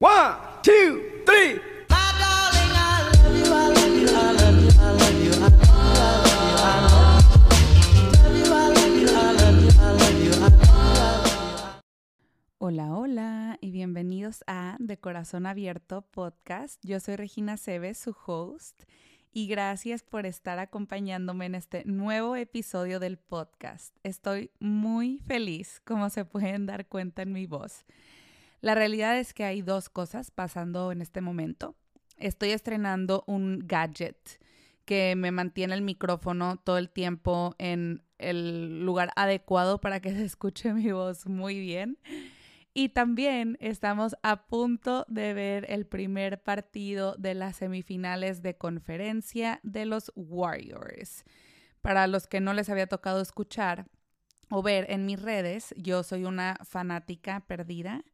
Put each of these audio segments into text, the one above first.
One, two, three. Hola, hola y bienvenidos a De Corazón Abierto Podcast. Yo soy Regina Cebes, su host, y gracias por estar acompañándome en este nuevo episodio del podcast. Estoy muy feliz, como se pueden dar cuenta en mi voz. La realidad es que hay dos cosas pasando en este momento. Estoy estrenando un gadget que me mantiene el micrófono todo el tiempo en el lugar adecuado para que se escuche mi voz muy bien. Y también estamos a punto de ver el primer partido de las semifinales de conferencia de los Warriors. Para los que no les había tocado escuchar o ver en mis redes, yo soy una fanática perdida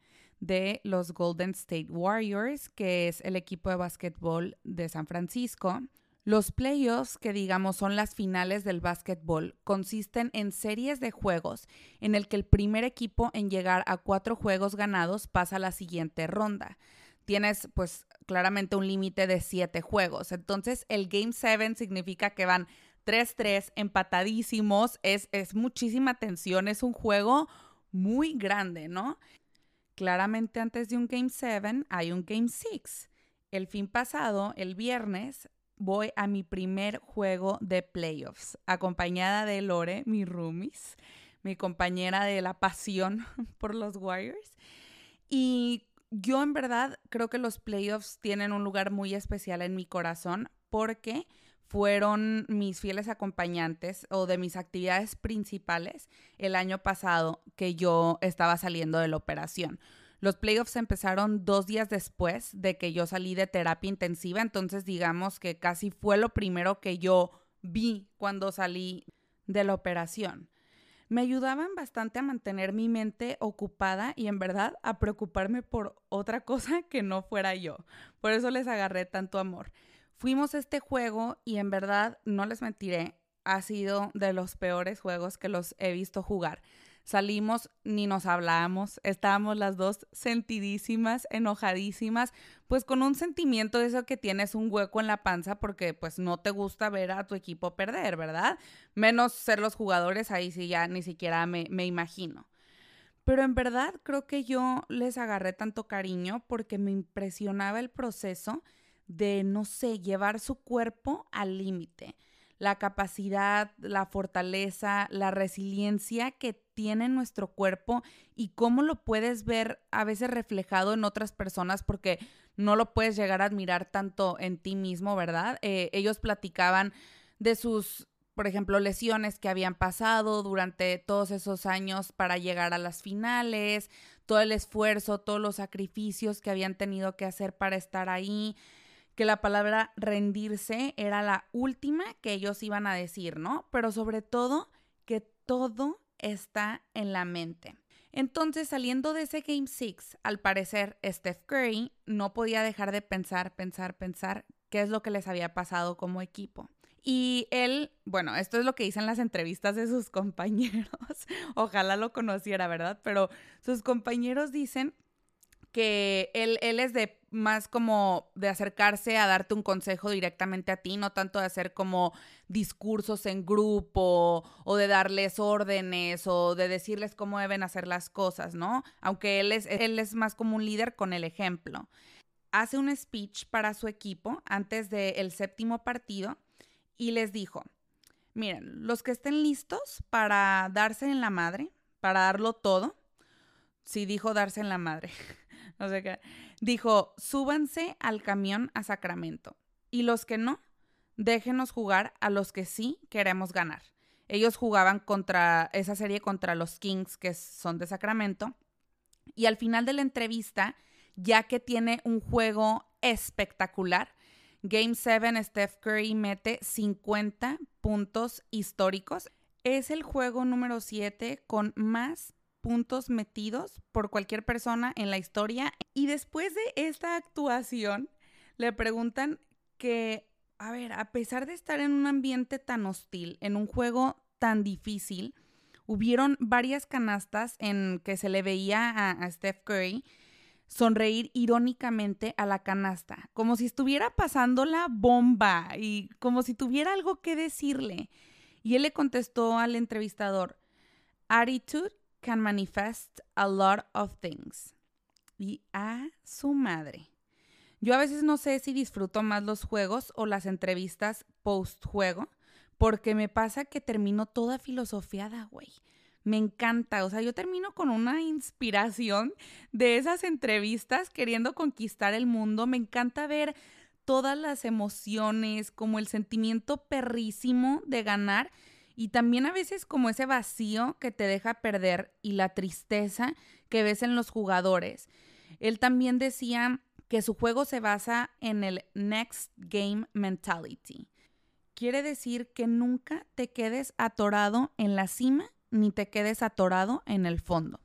de los Golden State Warriors, que es el equipo de básquetbol de San Francisco. Los playoffs, que digamos son las finales del básquetbol, consisten en series de juegos en el que el primer equipo en llegar a cuatro juegos ganados pasa a la siguiente ronda. Tienes pues claramente un límite de siete juegos. Entonces el Game 7 significa que van 3-3 empatadísimos. Es, es muchísima tensión, es un juego muy grande, ¿no? Claramente antes de un Game 7 hay un Game 6. El fin pasado, el viernes, voy a mi primer juego de playoffs, acompañada de Lore, mi roomies, mi compañera de la pasión por los Warriors. Y yo en verdad creo que los playoffs tienen un lugar muy especial en mi corazón porque fueron mis fieles acompañantes o de mis actividades principales el año pasado que yo estaba saliendo de la operación. Los playoffs empezaron dos días después de que yo salí de terapia intensiva, entonces digamos que casi fue lo primero que yo vi cuando salí de la operación. Me ayudaban bastante a mantener mi mente ocupada y en verdad a preocuparme por otra cosa que no fuera yo. Por eso les agarré tanto amor. Fuimos a este juego y en verdad, no les mentiré, ha sido de los peores juegos que los he visto jugar. Salimos, ni nos hablábamos, estábamos las dos sentidísimas, enojadísimas, pues con un sentimiento de eso que tienes un hueco en la panza porque pues no te gusta ver a tu equipo perder, ¿verdad? Menos ser los jugadores, ahí sí ya ni siquiera me, me imagino. Pero en verdad creo que yo les agarré tanto cariño porque me impresionaba el proceso de, no sé, llevar su cuerpo al límite la capacidad, la fortaleza, la resiliencia que tiene nuestro cuerpo y cómo lo puedes ver a veces reflejado en otras personas porque no lo puedes llegar a admirar tanto en ti mismo, ¿verdad? Eh, ellos platicaban de sus, por ejemplo, lesiones que habían pasado durante todos esos años para llegar a las finales, todo el esfuerzo, todos los sacrificios que habían tenido que hacer para estar ahí que la palabra rendirse era la última que ellos iban a decir, ¿no? Pero sobre todo que todo está en la mente. Entonces, saliendo de ese Game 6, al parecer Steph Curry no podía dejar de pensar, pensar, pensar qué es lo que les había pasado como equipo. Y él, bueno, esto es lo que dicen las entrevistas de sus compañeros. Ojalá lo conociera, ¿verdad? Pero sus compañeros dicen que él, él es de más como de acercarse a darte un consejo directamente a ti, no tanto de hacer como discursos en grupo o de darles órdenes o de decirles cómo deben hacer las cosas, ¿no? Aunque él es, él es más como un líder con el ejemplo. Hace un speech para su equipo antes del séptimo partido y les dijo, miren, los que estén listos para darse en la madre, para darlo todo, sí dijo darse en la madre. O sea que dijo, súbanse al camión a Sacramento. Y los que no, déjenos jugar a los que sí queremos ganar. Ellos jugaban contra esa serie contra los Kings, que son de Sacramento. Y al final de la entrevista, ya que tiene un juego espectacular, Game 7 Steph Curry mete 50 puntos históricos. Es el juego número 7 con más puntos metidos por cualquier persona en la historia. Y después de esta actuación, le preguntan que, a ver, a pesar de estar en un ambiente tan hostil, en un juego tan difícil, hubieron varias canastas en que se le veía a, Steph Curry sonreír irónicamente a la canasta, como si estuviera pasando la bomba y como si tuviera algo que decirle. Y él le contestó al entrevistador, Attitude can manifest a lot of things. Y a su madre. Yo a veces no sé si disfruto más los juegos o las entrevistas post juego, porque me pasa que termino toda filosofiada, güey. Me encanta, o sea, yo termino con una inspiración de esas entrevistas queriendo conquistar el mundo. Me encanta ver todas las emociones, como el sentimiento perrísimo de ganar y también a veces como ese vacío que te deja perder y la tristeza que ves en los jugadores. Él también decía que su juego se basa en el next game mentality. Quiere decir que nunca te quedes atorado en la cima ni te quedes atorado en el fondo.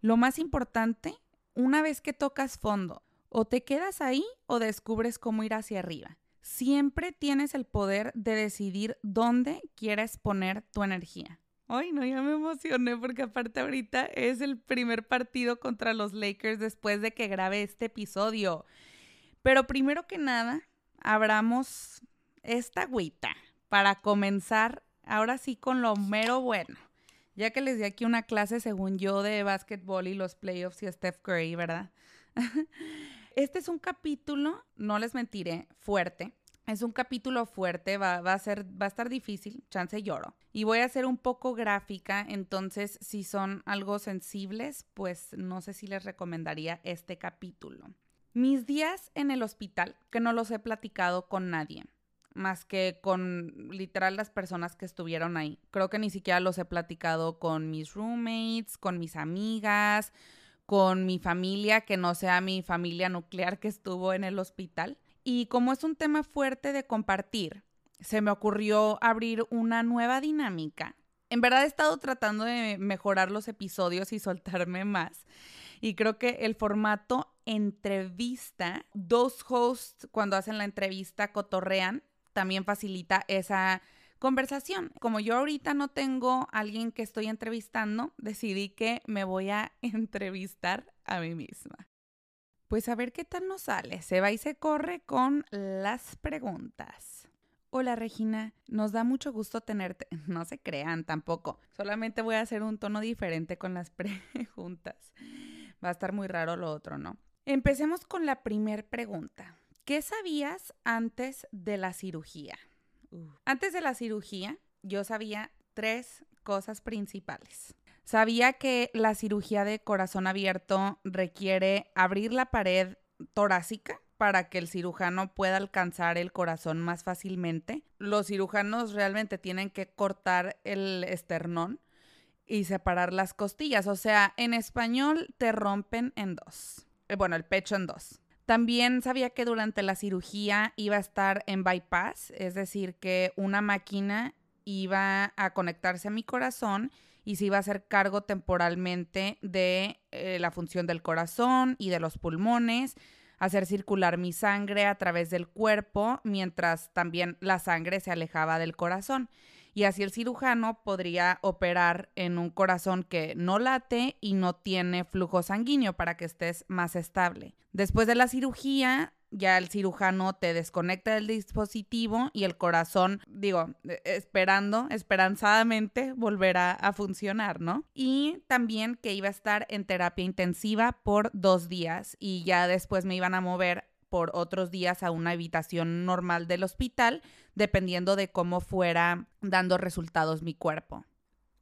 Lo más importante, una vez que tocas fondo, o te quedas ahí o descubres cómo ir hacia arriba. Siempre tienes el poder de decidir dónde quieres poner tu energía. Ay, no, ya me emocioné porque aparte ahorita es el primer partido contra los Lakers después de que grabé este episodio. Pero primero que nada, abramos esta agüita para comenzar ahora sí con lo mero bueno. Ya que les di aquí una clase, según yo, de básquetbol y los playoffs y Steph Curry, ¿verdad? este es un capítulo, no les mentiré, fuerte. Es un capítulo fuerte, va, a ser, va a estar difícil, chance lloro. Y voy a ser un poco gráfica, entonces si son algo sensibles, pues no sé si les recomendaría este capítulo. Mis días en el hospital, que no los he platicado con nadie, más que con literal las personas que estuvieron ahí. Creo que ni siquiera los he platicado con mis roommates, con mis amigas, con mi familia, que no sea mi familia nuclear que estuvo en el hospital. Y como es un tema fuerte de compartir, se me ocurrió abrir una nueva dinámica. En verdad he estado tratando de mejorar los episodios y soltarme más. Y creo que el formato entrevista, dos hosts cuando hacen la entrevista cotorrean, también facilita esa conversación. Como yo ahorita no tengo a alguien que estoy entrevistando, decidí que me voy a entrevistar a mí misma. Pues a ver qué tal nos sale. Se va y se corre con las preguntas. Hola Regina, nos da mucho gusto tenerte. No se crean tampoco. Solamente voy a hacer un tono diferente con las preguntas. Va a estar muy raro lo otro, ¿no? Empecemos con la primer pregunta. ¿Qué sabías antes de la cirugía? Antes de la cirugía, yo sabía tres cosas principales. Sabía que la cirugía de corazón abierto requiere abrir la pared torácica para que el cirujano pueda alcanzar el corazón más fácilmente. Los cirujanos realmente tienen que cortar el esternón y separar las costillas. O sea, en español te rompen en dos. Eh, bueno, el pecho en dos. También sabía que durante la cirugía iba a estar en bypass, es decir, que una máquina iba a conectarse a mi corazón y se iba a hacer cargo temporalmente de eh, la función del corazón y de los pulmones, hacer circular mi sangre a través del cuerpo mientras también la sangre se alejaba del corazón. Y así el cirujano podría operar en un corazón que no late y no tiene flujo sanguíneo para que estés más estable. Después de la cirugía, ya el cirujano te desconecta del dispositivo y el corazón, digo, e, esperando, esperanzadamente, volverá a funcionar, ¿no? Y también que iba a estar en terapia intensiva por dos días y ya después me iban a mover otros días a una habitación normal del hospital, dependiendo de cómo fuera dando resultados mi cuerpo.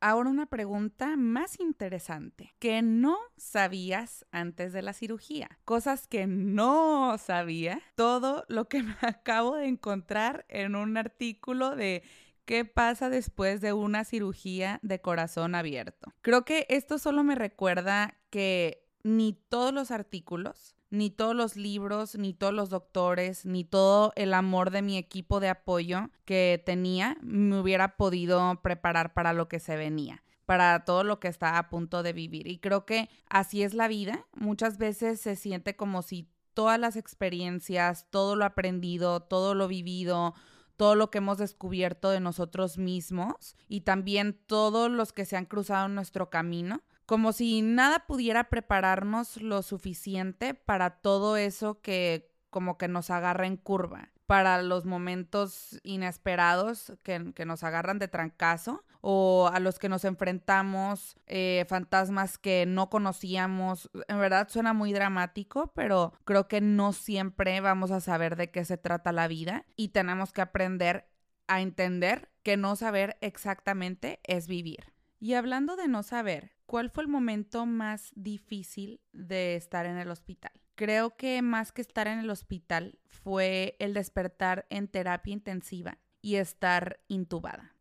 Ahora una pregunta más interesante. ¿Qué no sabías antes de la cirugía? Cosas que no sabía. Todo lo que me acabo de encontrar en un artículo de qué pasa después de una cirugía de corazón abierto. Creo que esto solo me recuerda que ni todos los artículos ni todos los libros, ni todos los doctores, ni todo el amor de mi equipo de apoyo que tenía me hubiera podido preparar para lo que se venía para todo lo que está a punto de vivir. Y creo que así es la vida. Muchas veces se siente como si todas las experiencias, todo lo aprendido, todo lo vivido, todo lo que hemos descubierto de nosotros mismos y también todos los que se han cruzado en nuestro camino, como si nada pudiera prepararnos lo suficiente para todo eso que como que nos agarra en curva para los momentos inesperados que, nos agarran de trancazo o a los que nos enfrentamos, eh, fantasmas que no conocíamos. En verdad suena muy dramático, pero creo que no siempre vamos a saber de qué se trata la vida y tenemos que aprender a entender que no saber exactamente es vivir. Y hablando de no saber, ¿cuál fue el momento más difícil de estar en el hospital? Creo que más que estar en el hospital fue el despertar en terapia intensiva y estar intubada.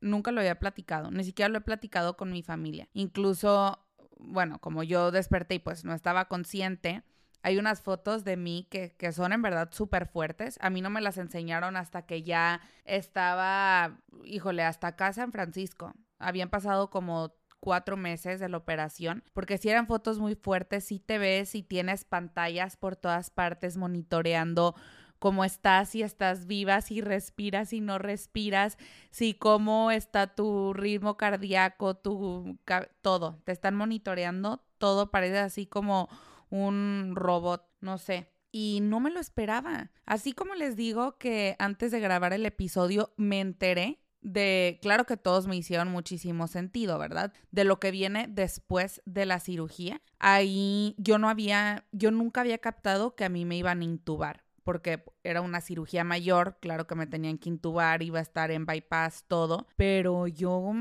Nunca lo había platicado, ni siquiera lo he platicado con mi familia. Incluso, bueno, como yo desperté y pues no estaba consciente, hay unas fotos de mí que, que son en verdad súper fuertes. A mí no me las enseñaron hasta que ya estaba, híjole, hasta acá San Francisco. Habían pasado como cuatro meses de la operación, porque si eran fotos muy fuertes, si te ves y tienes pantallas por todas partes monitoreando cómo estás, si estás viva, si respiras, si no respiras, si cómo está tu ritmo cardíaco, tu todo, te están monitoreando, todo parece así como un robot, no sé. Y no me lo esperaba. Así como les digo que antes de grabar el episodio me enteré de, claro que todos me hicieron muchísimo sentido, ¿verdad? De lo que viene después de la cirugía. Ahí yo no había, yo nunca había captado que a mí me iban a intubar porque era una cirugía mayor, claro que me tenían que intubar, iba a estar en bypass, todo, pero yo,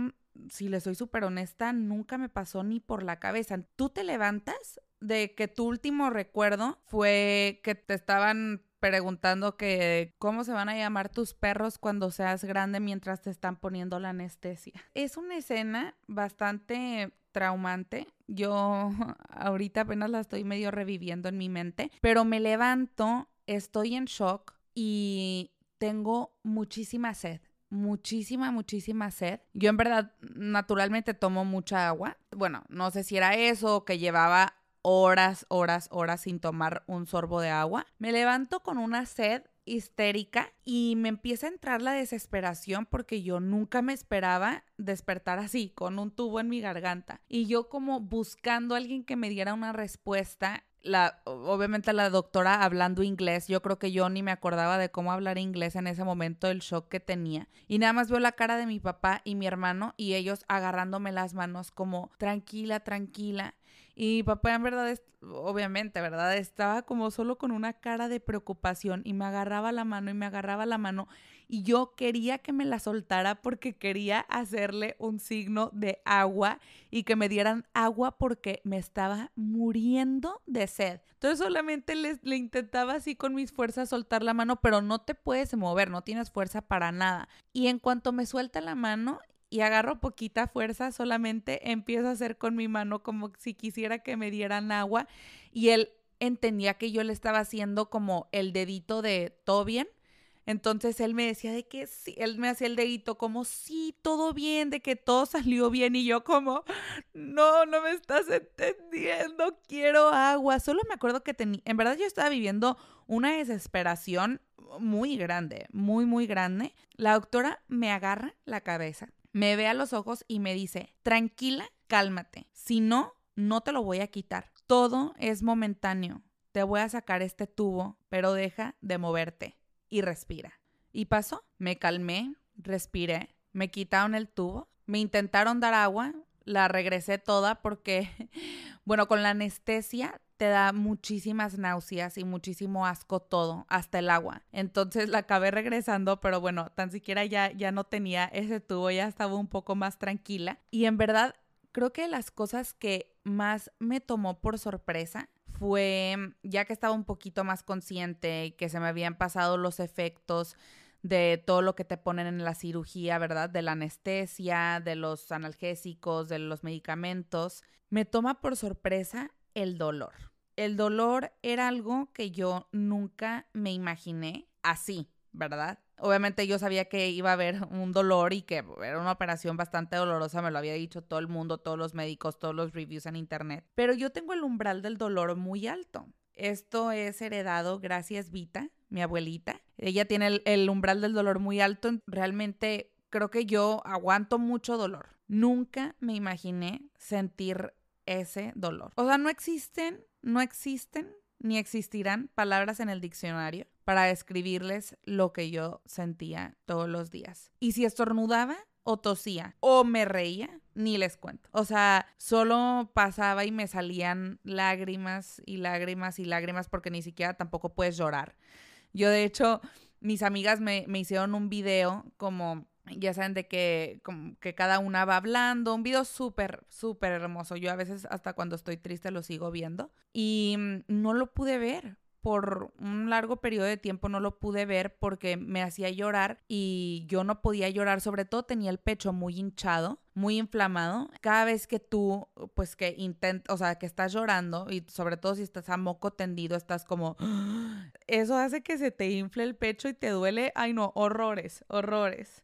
si le soy súper honesta, nunca me pasó ni por la cabeza. Tú te levantas de que tu último recuerdo fue que te estaban preguntando que cómo se van a llamar tus perros cuando seas grande mientras te están poniendo la anestesia. Es una escena bastante traumante. Yo ahorita apenas la estoy medio reviviendo en mi mente, pero me levanto, estoy en shock y tengo muchísima sed muchísima, muchísima sed. Yo en verdad naturalmente tomo mucha agua. Bueno, no sé si era eso que llevaba horas, horas, horas sin tomar un sorbo de agua. Me levanto con una sed histérica y me empieza a entrar la desesperación porque yo nunca me esperaba despertar así, con un tubo en mi garganta. Y yo como buscando a alguien que me diera una respuesta. La, obviamente la doctora hablando inglés, yo creo que yo ni me acordaba de cómo hablar inglés en ese momento, el shock que tenía. Y nada más veo la cara de mi papá y mi hermano y ellos agarrándome las manos como tranquila, tranquila. Y papá en verdad, obviamente, ¿verdad? Estaba como solo con una cara de preocupación y me agarraba la mano y me agarraba la mano y yo quería que me la soltara porque quería hacerle un signo de agua y que me dieran agua porque me estaba muriendo de sed. Entonces solamente le, le intentaba así con mis fuerzas soltar la mano, pero no te puedes mover, no tienes fuerza para nada. Y en cuanto me suelta la mano y agarro poquita fuerza, solamente empiezo a hacer con mi mano como si quisiera que me dieran agua y él entendía que yo le estaba haciendo como el dedito de todo bien. Entonces él me decía de que sí, él me hacía el dedito como sí, todo bien, de que todo salió bien y yo como no, no me estás entendiendo, quiero agua. Solo me acuerdo que tenía, en verdad yo estaba viviendo una desesperación muy grande, muy, muy grande. La doctora me agarra la cabeza me ve a los ojos y me dice, tranquila, cálmate. Si no, no te lo voy a quitar. Todo es momentáneo. Te voy a sacar este tubo, pero deja de moverte y respira. Y pasó. Me calmé, respiré, me quitaron el tubo, me intentaron dar agua, la regresé toda porque, bueno, con la anestesia te da muchísimas náuseas y muchísimo asco todo, hasta el agua. Entonces la acabé regresando, pero bueno, tan siquiera ya, ya no tenía ese tubo, ya estaba un poco más tranquila. Y en verdad, creo que las cosas que más me tomó por sorpresa fue, ya que estaba un poquito más consciente y que se me habían pasado los efectos de todo lo que te ponen en la cirugía, ¿verdad? De la anestesia, de los analgésicos, de los medicamentos. Me toma por sorpresa el dolor. El dolor era algo que yo nunca me imaginé así, ¿verdad? Obviamente yo sabía que iba a haber un dolor y que era una operación bastante dolorosa, me lo había dicho todo el mundo, todos los médicos, todos los reviews en internet. Pero yo tengo el umbral del dolor muy alto. Esto es heredado gracias Vita, mi abuelita. Ella tiene el, el umbral del dolor muy alto. Realmente creo que yo aguanto mucho dolor Nunca me imaginé sentir ese dolor. O sea, no existen, no existen ni existirán palabras en el diccionario para describirles lo que yo sentía todos los días. Y si estornudaba o tosía o me reía, ni les cuento. O sea, solo pasaba y me salían lágrimas y lágrimas y lágrimas porque ni siquiera tampoco puedes llorar. Yo de hecho, mis amigas me, me hicieron un video como ya saben de que, como que cada una va hablando, un video súper, súper hermoso. Yo a veces hasta cuando estoy triste lo sigo viendo y mm, no lo pude ver. Por un largo periodo de tiempo no lo pude ver porque me hacía llorar y yo no podía llorar, sobre todo tenía el pecho muy hinchado, muy inflamado. Cada vez que tú, pues que intentas, o sea, que estás llorando y sobre todo si estás a moco tendido, estás como, eso hace que se te infle el pecho y te duele, ay no, horrores, horrores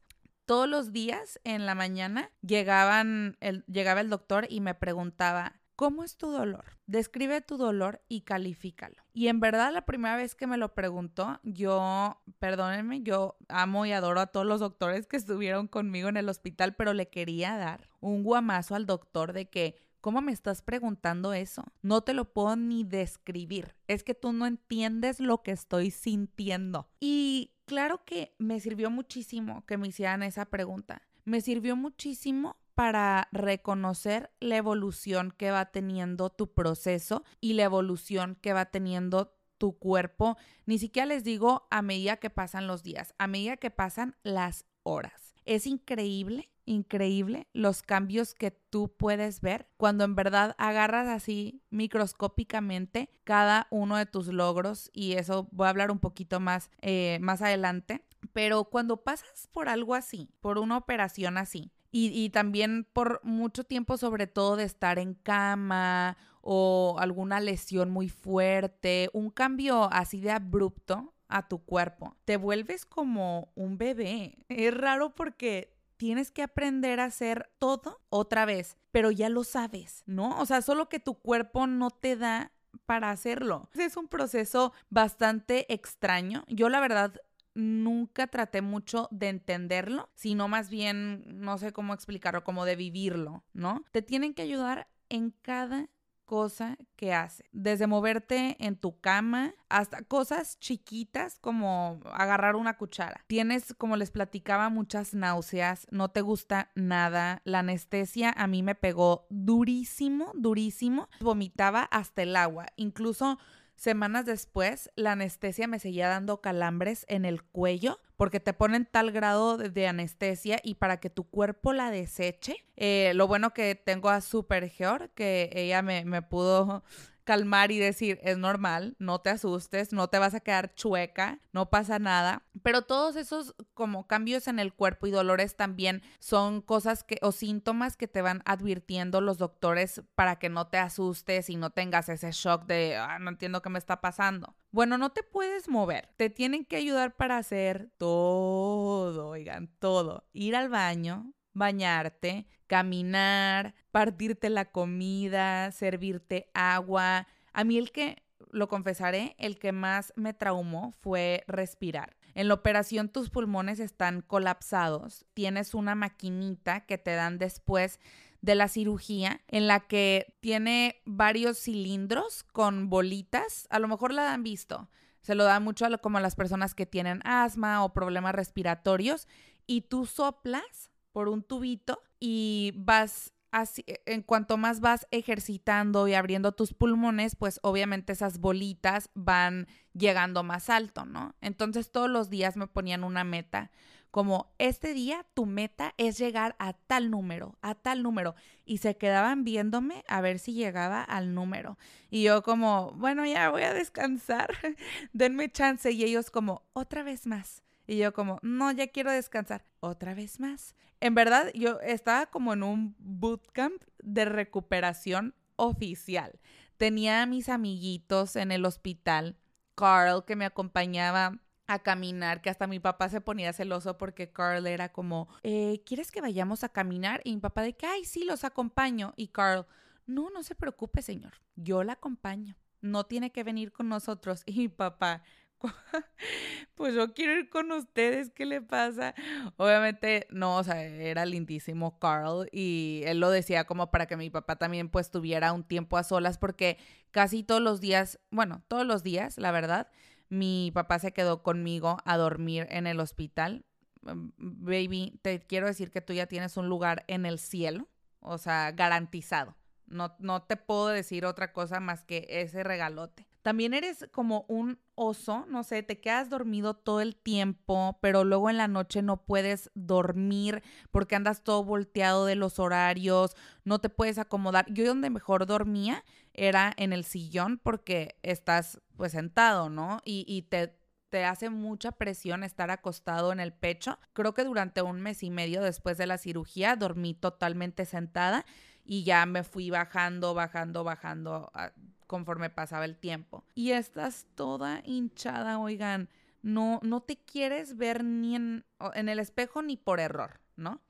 todos los días en la mañana llegaban el, llegaba el doctor y me preguntaba, ¿cómo es tu dolor? Describe tu dolor y califícalo. Y en verdad la primera vez que me lo preguntó, yo, perdónenme, yo amo y adoro a todos los doctores que estuvieron conmigo en el hospital, pero le quería dar un guamazo al doctor de que ¿Cómo me estás preguntando eso? No te lo puedo ni describir. Es que tú no entiendes lo que estoy sintiendo. Y claro que me sirvió muchísimo que me hicieran esa pregunta. Me sirvió muchísimo para reconocer la evolución que va teniendo tu proceso y la evolución que va teniendo tu cuerpo. Ni siquiera les digo a medida que pasan los días, a medida que pasan las horas. Es increíble increíble los cambios que tú puedes ver cuando en verdad agarras así microscópicamente cada uno de tus logros y eso voy a hablar un poquito más, eh, más adelante. Pero cuando pasas por algo así, por una operación así, y, y, también por mucho tiempo sobre todo de estar en cama o alguna lesión muy fuerte, un cambio así de abrupto a tu cuerpo, te vuelves como un bebé. Es raro porque tienes que aprender a hacer todo otra vez, pero ya lo sabes, ¿no? O sea, solo que tu cuerpo no te da para hacerlo. Es un proceso bastante extraño. Yo la verdad nunca traté mucho de entenderlo, sino más bien, no sé cómo explicarlo, como de vivirlo, ¿no? Te tienen que ayudar en cada cosa que hace. Desde moverte en tu cama hasta cosas chiquitas como agarrar una cuchara. Tienes, como les platicaba, muchas náuseas, no te gusta nada. La anestesia a mí me pegó durísimo, durísimo. Vomitaba hasta el agua. Incluso Semanas después, la anestesia me seguía dando calambres en el cuello porque te ponen tal grado de, anestesia y para que tu cuerpo la deseche. Eh, lo bueno que tengo a Super Geor, que ella me, me pudo calmar y decir, es normal, no te asustes, no te vas a quedar chueca, no pasa nada. Pero todos esos como cambios en el cuerpo y dolores también son cosas que o síntomas que te van advirtiendo los doctores para que no te asustes y no tengas ese shock de, ah, no entiendo qué me está pasando. Bueno, no te puedes mover, te tienen que ayudar para hacer todo, oigan, todo. Ir al baño, bañarte, caminar, partirte la comida, servirte agua. A mí el que, lo confesaré, el que más me traumó fue respirar. En la operación tus pulmones están colapsados. Tienes una maquinita que te dan después de la cirugía en la que tiene varios cilindros con bolitas. A lo mejor la han visto. Se lo da mucho como a las personas que tienen asma o problemas respiratorios y tú soplas por un tubito y vas así, e, en cuanto más vas ejercitando y abriendo tus pulmones, pues obviamente esas bolitas van llegando más alto, ¿no? Entonces todos los días me ponían una meta, como este día tu meta es llegar a tal número, a tal número, y se quedaban viéndome a ver si llegaba al número. Y yo como, bueno, ya voy a descansar, denme chance, y ellos como, otra vez más. Y yo como, no, ya quiero descansar. Otra vez más. En verdad, yo estaba como en un bootcamp de recuperación oficial. Tenía a mis amiguitos en el hospital. Carl, que me acompañaba a caminar, que hasta mi papá se ponía celoso porque Carl era como, eh, ¿quieres que vayamos a caminar? Y mi papá de que, ay, sí, los acompaño. Y Carl, no, no se preocupe, señor, yo la acompaño. No tiene que venir con nosotros. Y mi papá, pues yo quiero ir con ustedes, ¿qué le pasa? Obviamente, no, o sea, era lindísimo Carl y él lo decía como para que mi papá también pues tuviera un tiempo a solas porque casi todos los días, bueno, todos los días, la verdad, mi papá se quedó conmigo a dormir en el hospital. Mm, baby, te quiero decir que tú ya tienes un lugar en el cielo, o sea, garantizado. No, no te puedo decir otra cosa más que ese regalote. También eres como un oso, no sé, te quedas dormido todo el tiempo, pero luego en la noche no puedes dormir porque andas todo volteado de los horarios, no te puedes acomodar. Yo donde mejor dormía era en el sillón porque estás pues sentado, ¿no? Y, y te, te hace mucha presión estar acostado en el pecho. Creo que durante un mes y medio después de la cirugía dormí totalmente sentada y ya me fui bajando, bajando, bajando ah, conforme pasaba el tiempo. Y estás toda hinchada, oigan, no, no te quieres ver ni en, en el espejo ni por error, ¿no?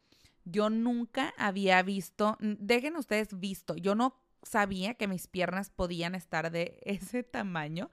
Yo nunca había visto, dejen ustedes visto, yo no sabía que mis piernas podían estar de ese tamaño.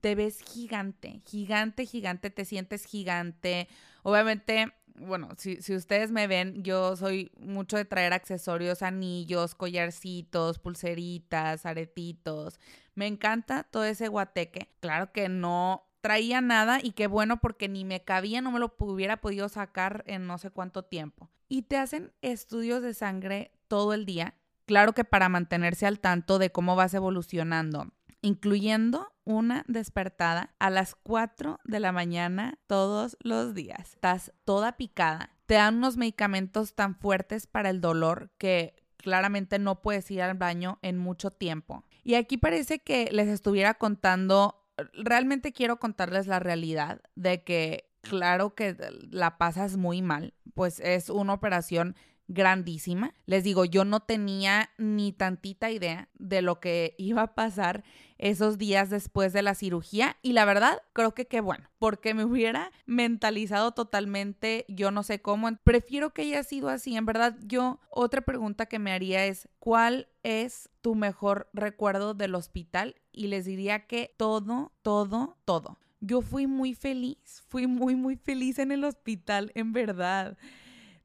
Te ves gigante, gigante, gigante, te sientes gigante. Obviamente bueno, si, si, ustedes me ven, yo soy mucho de traer accesorios, anillos, collarcitos, pulseritas, aretitos. Me encanta todo ese guateque. Claro que no traía nada y qué bueno porque ni me cabía, no me lo hubiera podido sacar en no sé cuánto tiempo. Y te hacen estudios de sangre todo el día. Claro que para mantenerse al tanto de cómo vas evolucionando incluyendo una despertada a las 4 de la mañana todos los días. Estás toda picada. Te dan unos medicamentos tan fuertes para el dolor que claramente no puedes ir al baño en mucho tiempo. Y aquí parece que les estuviera contando, realmente quiero contarles la realidad de que claro que la pasas muy mal, pues es una operación grandísima. Les digo, yo no tenía ni tantita idea de lo que iba a pasar esos días después de la cirugía y la verdad creo que qué bueno, porque me hubiera mentalizado totalmente, yo no sé cómo, prefiero que haya sido así, en verdad yo otra pregunta que me haría es, ¿cuál es tu mejor recuerdo del hospital? Y les diría que todo, todo, todo. Yo fui muy feliz, fui muy, muy feliz en el hospital, en verdad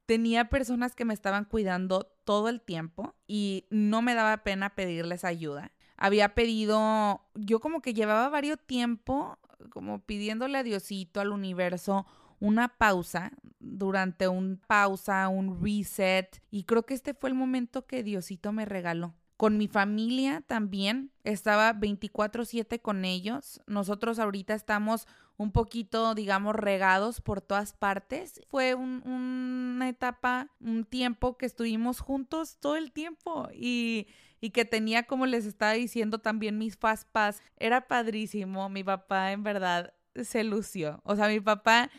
tenía personas que me estaban cuidando todo el tiempo y no me daba pena pedirles ayuda. Había pedido, yo como que llevaba varios tiempo como pidiéndole a Diosito, al universo, una pausa, durante un pausa, un reset, y creo que este fue el momento que Diosito me regaló. Con mi familia también, estaba 24/7 con ellos. Nosotros ahorita estamos un poquito, digamos, regados por todas partes. Fue una etapa, un tiempo que estuvimos juntos todo el tiempo y, que tenía, como les estaba diciendo también, mis faspas. Era padrísimo. Mi papá, en verdad, se lució. O sea, mi papá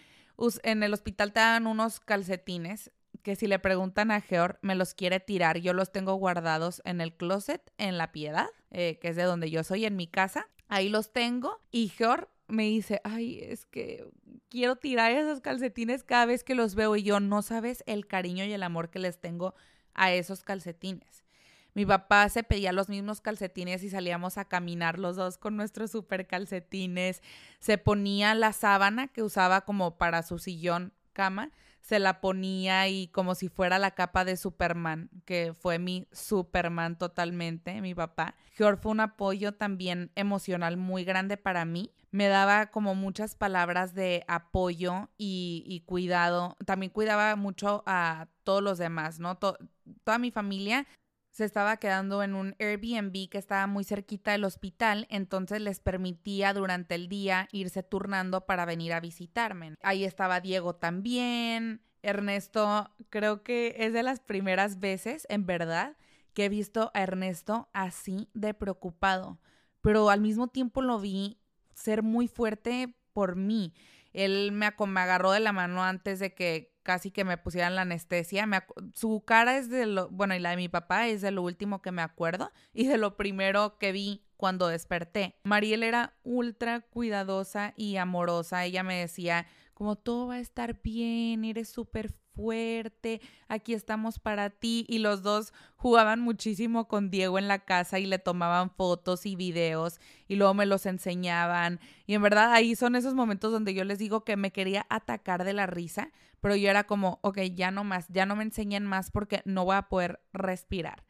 en el hospital te dan unos calcetines que si le preguntan a Georg, me los quiere tirar. Yo los tengo guardados en el closet, en La Piedad, eh, que es de donde yo soy, en mi casa. Ahí los tengo. Y Georg me dice, ay, es que quiero tirar esos calcetines cada vez que los veo y yo no sabes el cariño y el amor que les tengo a esos calcetines. Mi papá se pedía los mismos calcetines y salíamos a caminar los dos con nuestros super calcetines. Se ponía la sábana que usaba como para su sillón cama, se la ponía y como si fuera la capa de Superman, que fue mi Superman totalmente, mi papá. George fue un apoyo también emocional muy grande para mí. Me daba como muchas palabras de apoyo y, cuidado. También cuidaba mucho a todos los demás, ¿no? toda mi familia se estaba quedando en un Airbnb que estaba muy cerquita del hospital, entonces les permitía durante el día irse turnando para venir a visitarme. Ahí estaba Diego también, Ernesto, creo que es de las primeras veces, en verdad, que he visto a Ernesto así de preocupado, pero al mismo tiempo lo vi ser muy fuerte por mí. Él me, me agarró de la mano antes de que casi que me pusieran la anestesia. su cara es de lo, bueno, y la de mi papá es de lo último que me acuerdo y de lo primero que vi cuando desperté. Mariel era ultra cuidadosa y amorosa. Ella me decía como todo va a estar bien, eres súper fuerte, aquí estamos para ti. Y los dos jugaban muchísimo con Diego en la casa y le tomaban fotos y videos y luego me los enseñaban. Y en verdad ahí son esos momentos donde yo les digo que me quería atacar de la risa, pero yo era como, ok, ya no más, ya no me enseñen más porque no voy a poder respirar.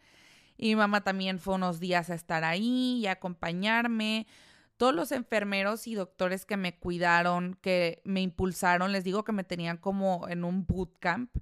Y mi mamá también fue unos días a estar ahí y a acompañarme todos los enfermeros y doctores que me cuidaron, que me impulsaron, les digo que me tenían como en un bootcamp.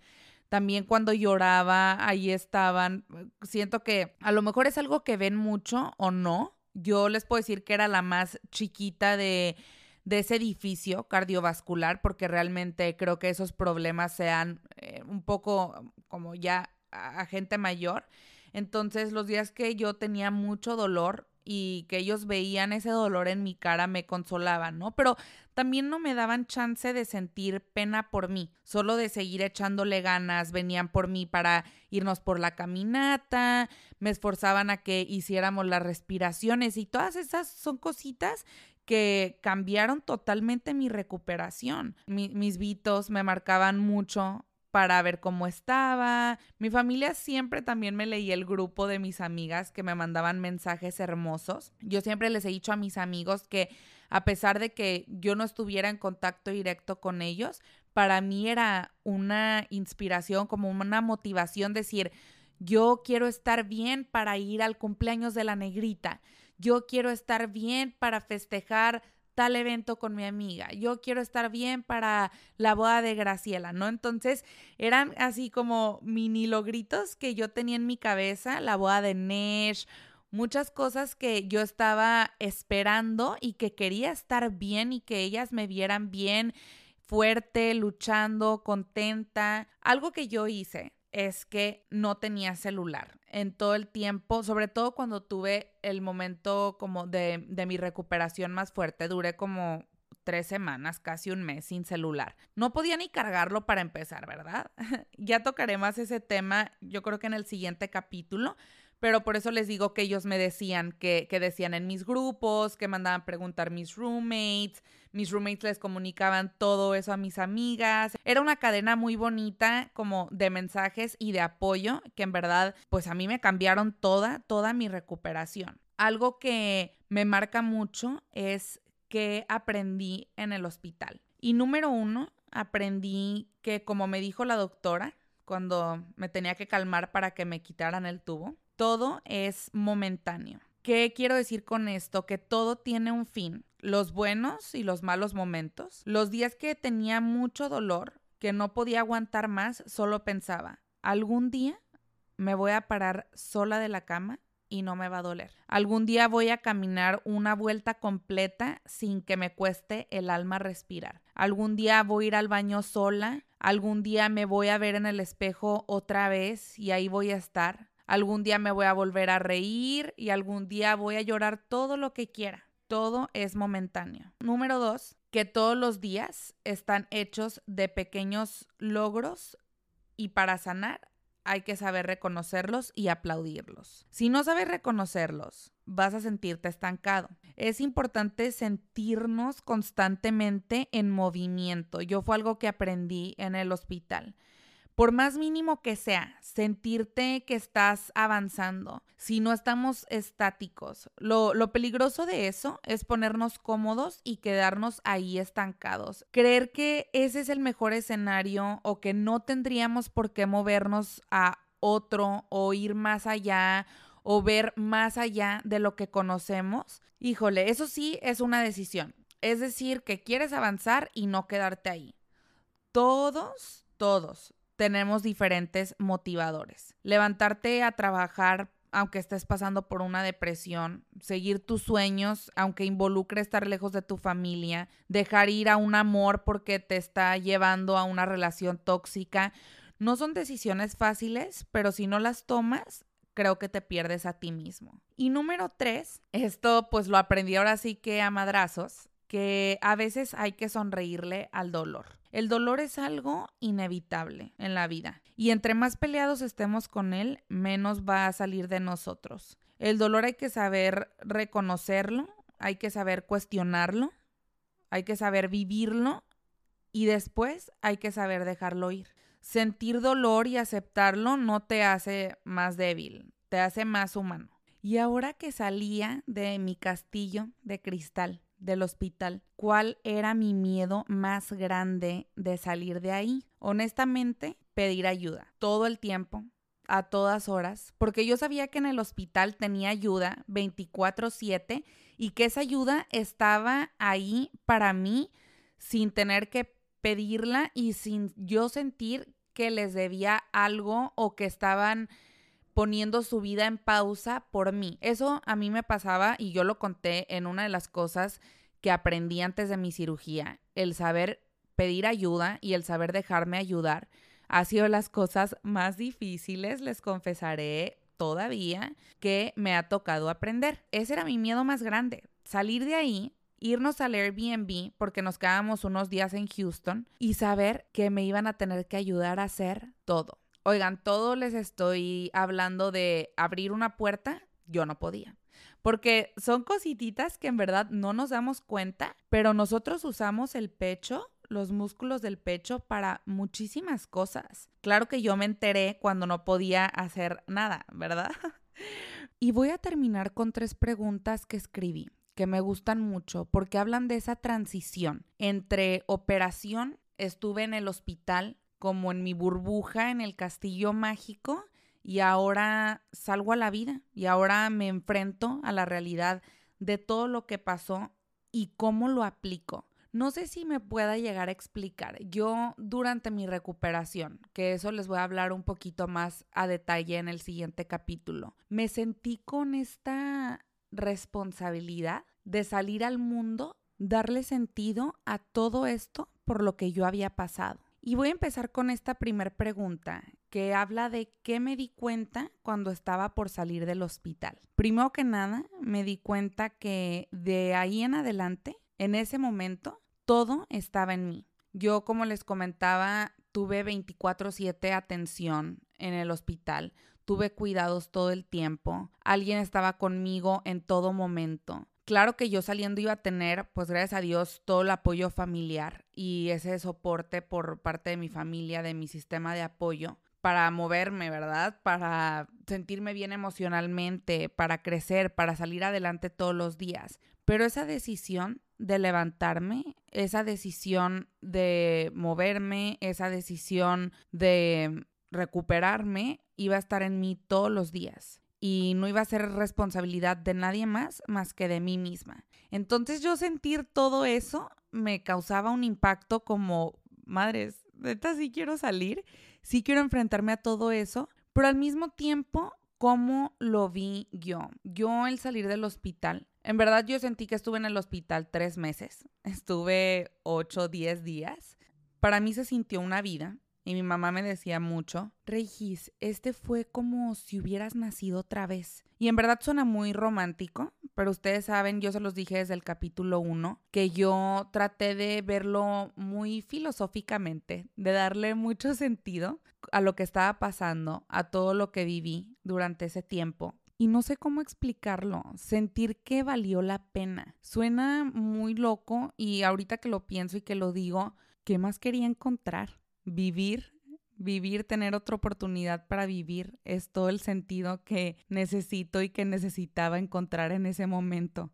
También cuando lloraba, ahí estaban. Siento que a lo mejor es algo que ven mucho o no. Yo les puedo decir que era la más chiquita de, de ese edificio cardiovascular, porque realmente creo que esos problemas sean eh, un poco como ya a gente mayor. Entonces, los días que yo tenía mucho dolor, y que ellos veían ese dolor en mi cara me consolaban, ¿no? Pero también no me daban chance de sentir pena por mí, solo de seguir echándole ganas, venían por mí para irnos por la caminata, me esforzaban a que hiciéramos las respiraciones y todas esas son cositas que cambiaron totalmente mi recuperación. mis vitos me marcaban mucho para ver cómo estaba. Mi familia siempre también me leía el grupo de mis amigas que me mandaban mensajes hermosos. Yo siempre les he dicho a mis amigos que a pesar de que yo no estuviera en contacto directo con ellos, para mí era una inspiración, como una motivación decir, yo quiero estar bien para ir al cumpleaños de la negrita. Yo quiero estar bien para festejar tal evento con mi amiga, yo quiero estar bien para la boda de Graciela, ¿no? Entonces eran así como mini logritos que yo tenía en mi cabeza, la boda de Nesh, muchas cosas que yo estaba esperando y que quería estar bien y que ellas me vieran bien, fuerte, luchando, contenta. Algo que yo hice es que no tenía celular en todo el tiempo, sobre todo cuando tuve el momento como de, de mi recuperación más fuerte, duré como tres semanas, casi un mes sin celular. No podía ni cargarlo para empezar, ¿verdad? ya tocaré más ese tema, yo creo que en el siguiente capítulo, pero por eso les digo que ellos me decían que, decían en mis grupos, que mandaban preguntar mis roommates, mis roommates les comunicaban todo eso a mis amigas. Era una cadena muy bonita como de mensajes y de apoyo que en verdad pues a mí me cambiaron toda, toda mi recuperación. Algo que me marca mucho es que aprendí en el hospital. Y número uno, aprendí que como me dijo la doctora cuando me tenía que calmar para que me quitaran el tubo, todo es momentáneo. ¿Qué quiero decir con esto? Que todo tiene un fin los buenos y los malos momentos. Los días que tenía mucho dolor, que no podía aguantar más, solo pensaba, algún día me voy a parar sola de la cama y no me va a doler. Algún día voy a caminar una vuelta completa sin que me cueste el alma respirar. Algún día voy a ir al baño sola. Algún día me voy a ver en el espejo otra vez y ahí voy a estar. Algún día me voy a volver a reír y algún día voy a llorar todo lo que quiera todo es momentáneo. Número dos, que todos los días están hechos de pequeños logros y para sanar hay que saber reconocerlos y aplaudirlos. Si no sabes reconocerlos, vas a sentirte estancado. Es importante sentirnos constantemente en movimiento. Yo fue algo que aprendí en el hospital por más mínimo que sea, sentirte que estás avanzando, si no estamos estáticos. Lo, peligroso de eso es ponernos cómodos y quedarnos ahí estancados. Creer que ese es el mejor escenario o que no tendríamos por qué movernos a otro o ir más allá o ver más allá de lo que conocemos. Híjole, eso sí es una decisión. Es decir, que quieres avanzar y no quedarte ahí. Todos, todos tenemos diferentes motivadores. Levantarte a trabajar aunque estés pasando por una depresión, seguir tus sueños, aunque involucre estar lejos de tu familia, dejar ir a un amor porque te está llevando a una relación tóxica, no son decisiones fáciles, pero si no las tomas, creo que te pierdes a ti mismo. Y número tres, esto pues lo aprendí ahora sí que a madrazos, que a veces hay que sonreírle al dolor. El dolor es algo inevitable en la vida y entre más peleados estemos con él, menos va a salir de nosotros. El dolor hay que saber reconocerlo, hay que saber cuestionarlo, hay que saber vivirlo y después hay que saber dejarlo ir. Sentir dolor y aceptarlo no te hace más débil, te hace más humano. Y ahora que salía de mi castillo de cristal del hospital, ¿cuál era mi miedo más grande de salir de ahí? Honestamente, pedir ayuda todo el tiempo, a todas horas, porque yo sabía que en el hospital tenía ayuda 24/7 y que esa ayuda estaba ahí para mí sin tener que pedirla y sin yo sentir que les debía algo o que estaban poniendo su vida en pausa por mí. Eso a mí me pasaba y yo lo conté en una de las cosas que aprendí antes de mi cirugía, el saber pedir ayuda y el saber dejarme ayudar. Ha sido las cosas más difíciles, les confesaré todavía, que me ha tocado aprender. Ese era mi miedo más grande, salir de ahí irnos al Airbnb porque nos quedábamos unos días en Houston y saber que me iban a tener que ayudar a hacer todo. Oigan, todo les estoy hablando de abrir una puerta, yo no podía. Porque son cosititas que en verdad no nos damos cuenta, pero nosotros usamos el pecho, los músculos del pecho para muchísimas cosas. Claro que yo me enteré cuando no podía hacer nada, ¿verdad? y voy a terminar con tres preguntas que escribí que me gustan mucho porque hablan de esa transición entre operación, estuve en el hospital como en mi burbuja en el castillo mágico y ahora salgo a la vida y ahora me enfrento a la realidad de todo lo que pasó y cómo lo aplico. No sé si me pueda llegar a explicar. Yo durante mi recuperación, que eso les voy a hablar un poquito más a detalle en el siguiente capítulo, me sentí con esta responsabilidad de salir al mundo, darle sentido a todo esto por lo que yo había pasado. Y voy a empezar con esta primer pregunta que habla de qué me di cuenta cuando estaba por salir del hospital. Primero que nada, me di cuenta que de ahí en adelante, en ese momento, todo estaba en mí. Yo, como les comentaba, tuve 24/7 atención en el hospital tuve cuidados todo el tiempo, alguien estaba conmigo en todo momento. Claro que yo saliendo iba a tener, pues gracias a Dios, todo el apoyo familiar y ese soporte por parte de mi familia, de mi sistema de apoyo para moverme, ¿verdad? Para sentirme bien emocionalmente, para crecer, para salir adelante todos los días. Pero esa decisión de levantarme, esa decisión de moverme, esa decisión de recuperarme iba a estar en mí todos los días y no iba a ser responsabilidad de nadie más más que de mí misma. Entonces yo sentir todo eso me causaba un impacto como, madres, neta sí quiero salir, sí quiero enfrentarme a todo eso, pero al mismo tiempo, ¿cómo lo vi yo? Yo el salir del hospital, en verdad yo sentí que estuve en el hospital tres meses, estuve ocho, diez días. Para mí se sintió una vida, y mi mamá me decía mucho, Regis, este fue como si hubieras nacido otra vez. Y en verdad suena muy romántico, pero ustedes saben, yo se los dije desde el capítulo 1, que yo traté de verlo muy filosóficamente, de darle mucho sentido a lo que estaba pasando, a todo lo que viví durante ese tiempo. Y no sé cómo explicarlo, sentir que valió la pena. Suena muy loco y ahorita que lo pienso y que lo digo, ¿qué más quería encontrar? Vivir, vivir, tener otra oportunidad para vivir es todo el sentido que necesito y que necesitaba encontrar en ese momento.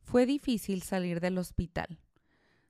Fue difícil salir del hospital.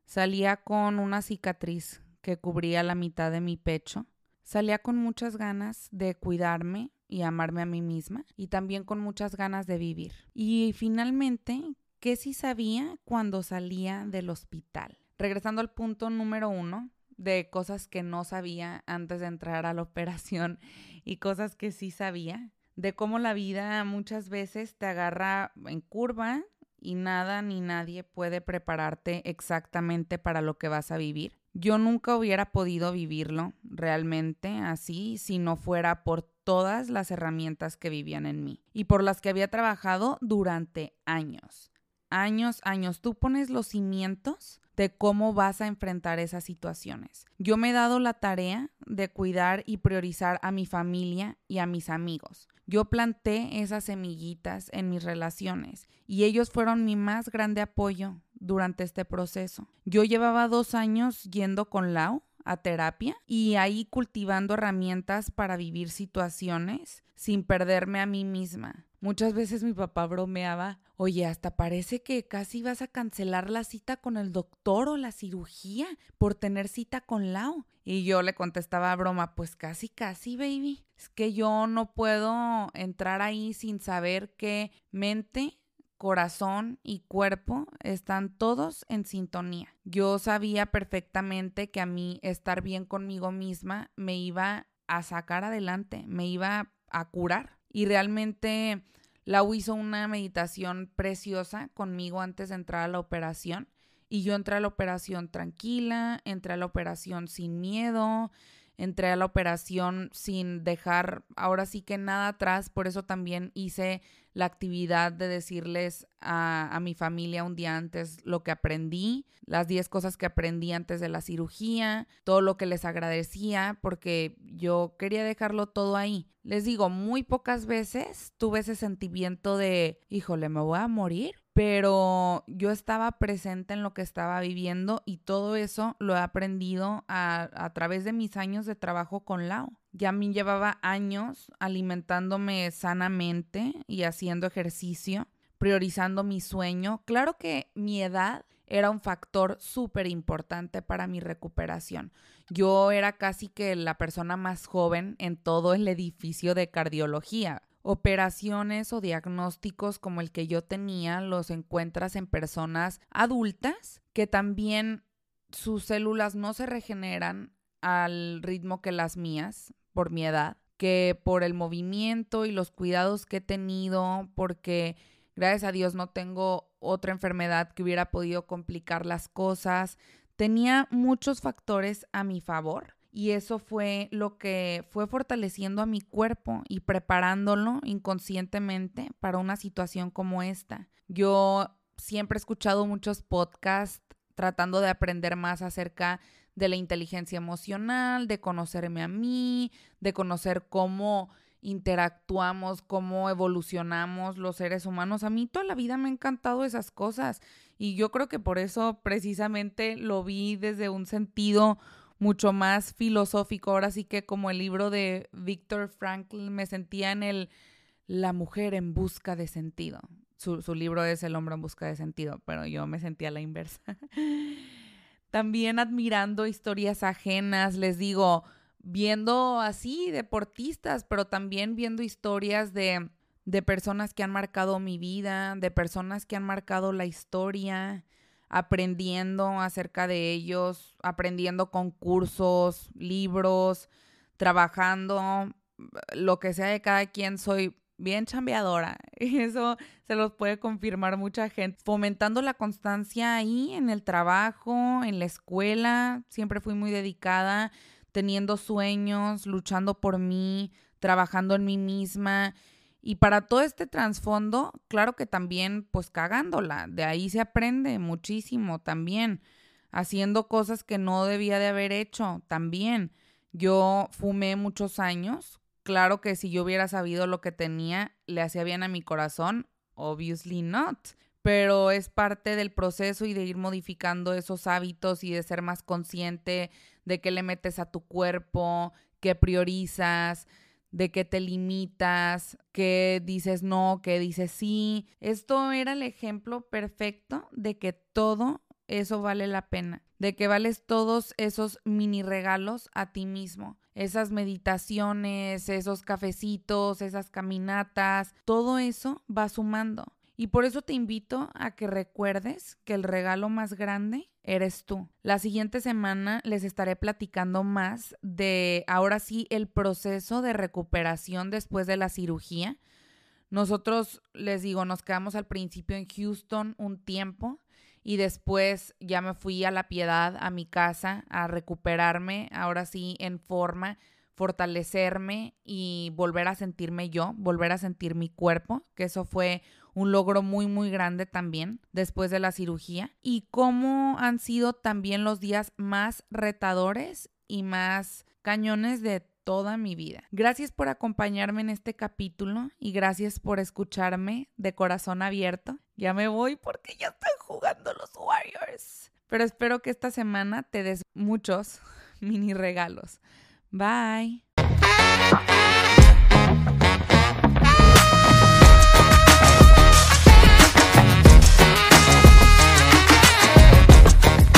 Salía con una cicatriz que cubría la mitad de mi pecho. Salía con muchas ganas de cuidarme y amarme a mí misma y también con muchas ganas de vivir. Y finalmente, ¿qué sí sabía cuando salía del hospital? Regresando al punto número uno, de cosas que no sabía antes de entrar a la operación y cosas que sí sabía, de cómo la vida muchas veces te agarra en curva y nada ni nadie puede prepararte exactamente para lo que vas a vivir. Yo nunca hubiera podido vivirlo realmente así si no fuera por todas las herramientas que vivían en mí y por las que había trabajado durante años. Años, años. Tú pones los cimientos de cómo vas a enfrentar esas situaciones. Yo me he dado la tarea de cuidar y priorizar a mi familia y a mis amigos. Yo planté esas semillitas en mis relaciones y ellos fueron mi más grande apoyo durante este proceso. Yo llevaba dos años yendo con Lau a terapia y ahí cultivando herramientas para vivir situaciones sin perderme a mí misma. Muchas veces mi papá bromeaba, oye, hasta parece que casi vas a cancelar la cita con el doctor o la cirugía por tener cita con Lau. Y yo le contestaba a broma, pues casi, casi, baby. Es que yo no puedo entrar ahí sin saber que mente corazón y cuerpo están todos en sintonía. Yo sabía perfectamente que a mí estar bien conmigo misma me iba a sacar adelante, me iba a curar. Y realmente Lau hizo una meditación preciosa conmigo antes de entrar a la operación. Y yo entré a la operación tranquila, entré a la operación sin miedo, entré a la operación sin dejar ahora sí que nada atrás, por eso también hice la actividad de decirles a, mi familia un día antes lo que aprendí, las 10 cosas que aprendí antes de la cirugía, todo lo que les agradecía, porque yo quería dejarlo todo ahí. Les digo, muy pocas veces tuve ese sentimiento de, híjole, me voy a morir, pero yo estaba presente en lo que estaba viviendo y todo eso lo he aprendido a, a través de mis años de trabajo con Lau. Ya a mí llevaba años alimentándome sanamente y haciendo ejercicio, priorizando mi sueño. Claro que mi edad era un factor súper importante para mi recuperación. Yo era casi que la persona más joven en todo el edificio de cardiología. Operaciones o diagnósticos como el que yo tenía los encuentras en personas adultas que también sus células no se regeneran al ritmo que las mías por mi edad, que por el movimiento y los cuidados que he tenido, porque gracias a Dios no tengo otra enfermedad que hubiera podido complicar las cosas. Tenía muchos factores a mi favor y eso fue lo que fue fortaleciendo a mi cuerpo y preparándolo inconscientemente para una situación como esta. Yo siempre he escuchado muchos podcasts tratando de aprender más acerca de la inteligencia emocional, de conocerme a mí, de conocer cómo interactuamos, cómo evolucionamos los seres humanos. A mí toda la vida me han encantado esas cosas y yo creo que por eso precisamente lo vi desde un sentido mucho más filosófico. Ahora sí que como el libro de Víctor Frankl me sentía en el La mujer en busca de sentido. Su, su libro es El hombre en busca de sentido, pero yo me sentía la inversa. también admirando historias ajenas, les digo, viendo así deportistas, pero también viendo historias de, de personas que han marcado mi vida, de personas que han marcado la historia, aprendiendo acerca de ellos, aprendiendo con cursos, libros, trabajando, lo que sea de cada quien, soy bien chambeadora. Y eso se los puede confirmar mucha gente. Fomentando la constancia ahí en el trabajo, en la escuela. Siempre fui muy dedicada, teniendo sueños, luchando por mí, trabajando en mí misma. Y para todo este trasfondo, claro que también, pues cagándola. De ahí se aprende muchísimo también. Haciendo cosas que no debía de haber hecho también. Yo fumé muchos años, Claro que si yo hubiera sabido lo que tenía, le hacía bien a mi corazón, obviously not. Pero es parte del proceso y de ir modificando esos hábitos y de ser más consciente de qué le metes a tu cuerpo, qué priorizas, de qué te limitas, qué dices no, qué dices sí. Esto era el ejemplo perfecto de que todo eso vale la pena, de que vales todos esos mini regalos a ti mismo esas meditaciones, esos cafecitos, esas caminatas, todo eso va sumando. Y por eso te invito a que recuerdes que el regalo más grande eres tú. La siguiente semana les estaré platicando más de, ahora sí, el proceso de recuperación después de la cirugía. Nosotros, les digo, nos quedamos al principio en Houston un tiempo y después ya me fui a la piedad, a mi casa, a recuperarme, ahora sí, en forma, fortalecerme y volver a sentirme yo, volver a sentir mi cuerpo, que eso fue un logro muy, muy grande también después de la cirugía. Y cómo han sido también los días más retadores y más cañones de toda mi vida. Gracias por acompañarme en este capítulo y gracias por escucharme de corazón abierto. Ya me voy porque ya están jugando los Warriors. Pero espero que esta semana te des muchos mini regalos. Bye.